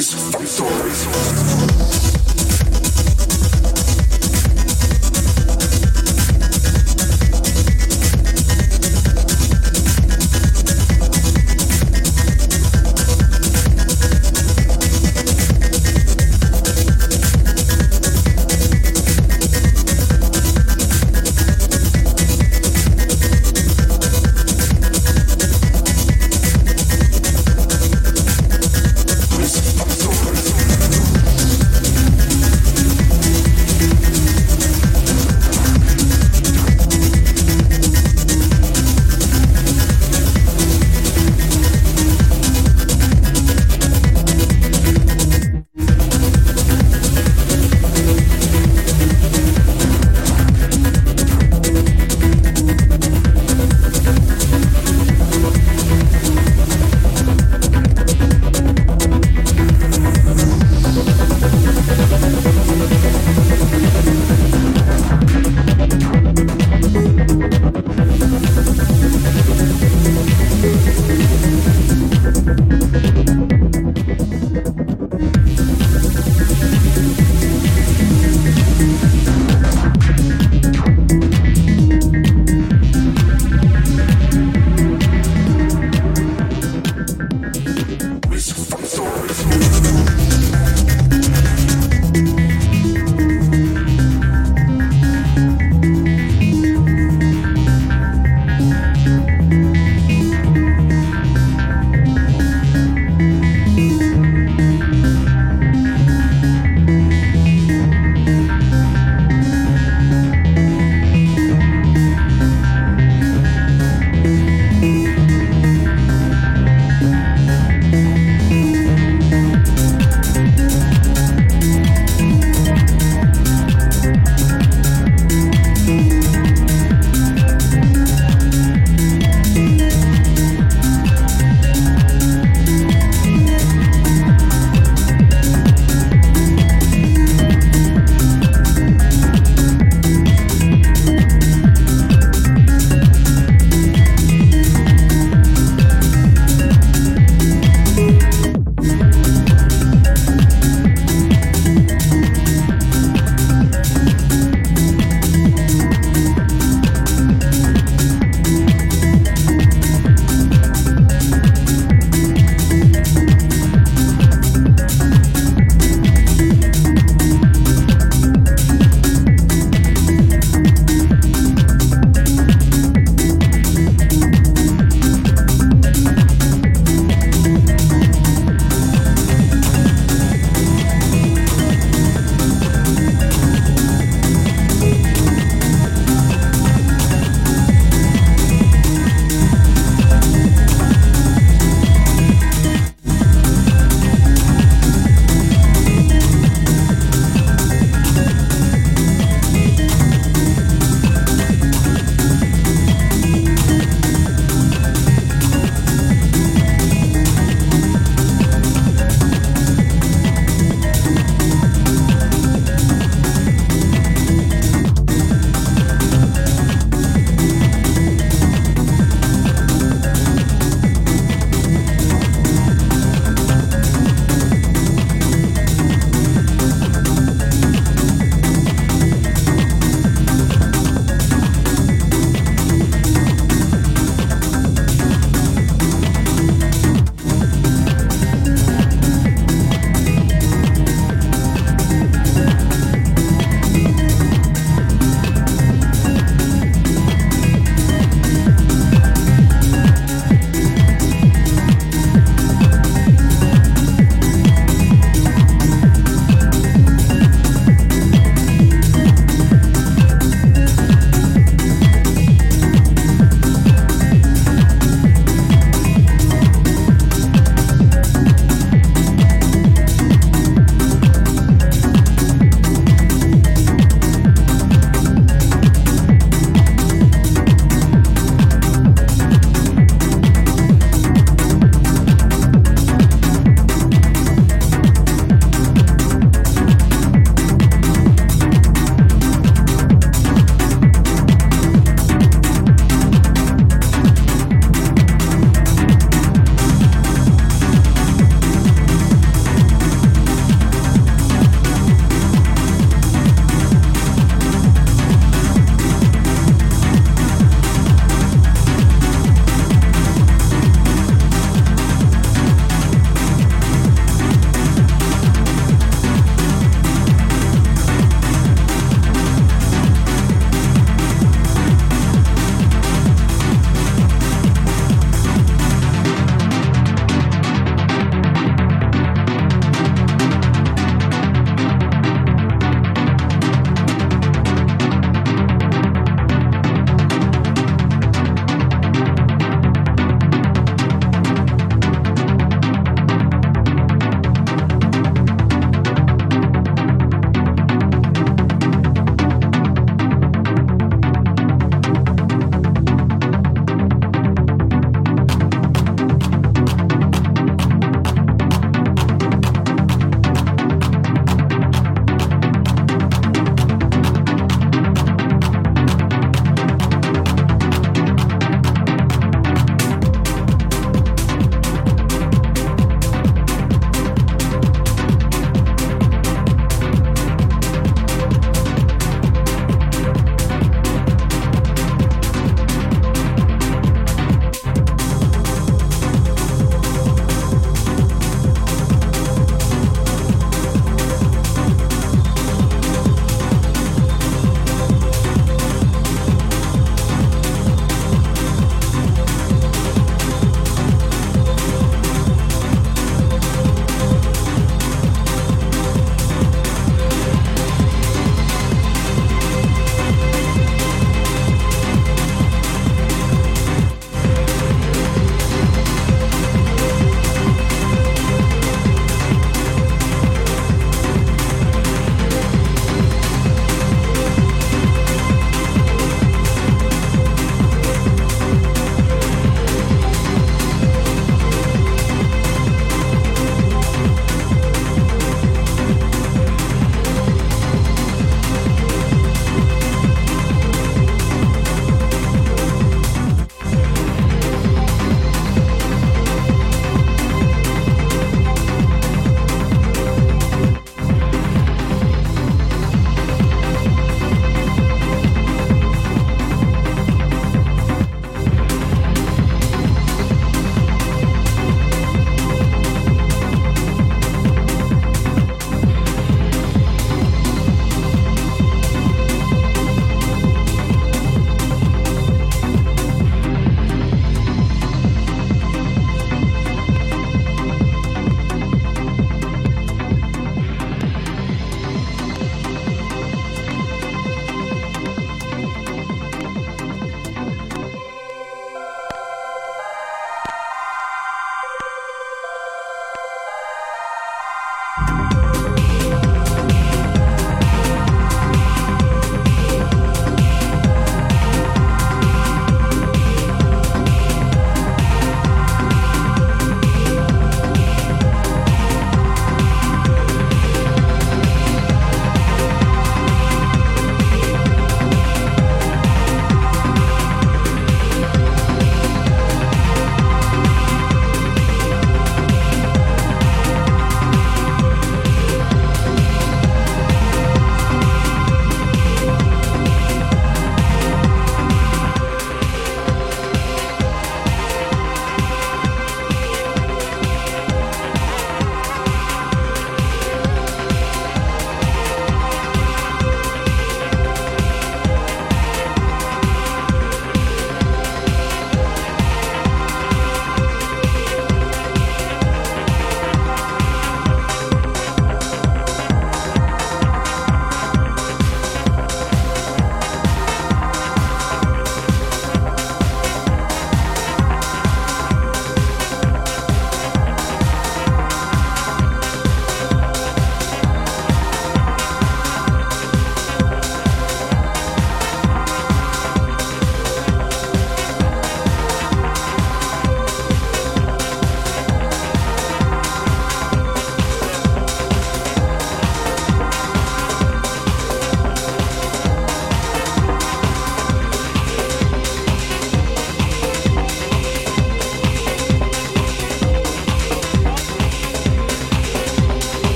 Noise Factory.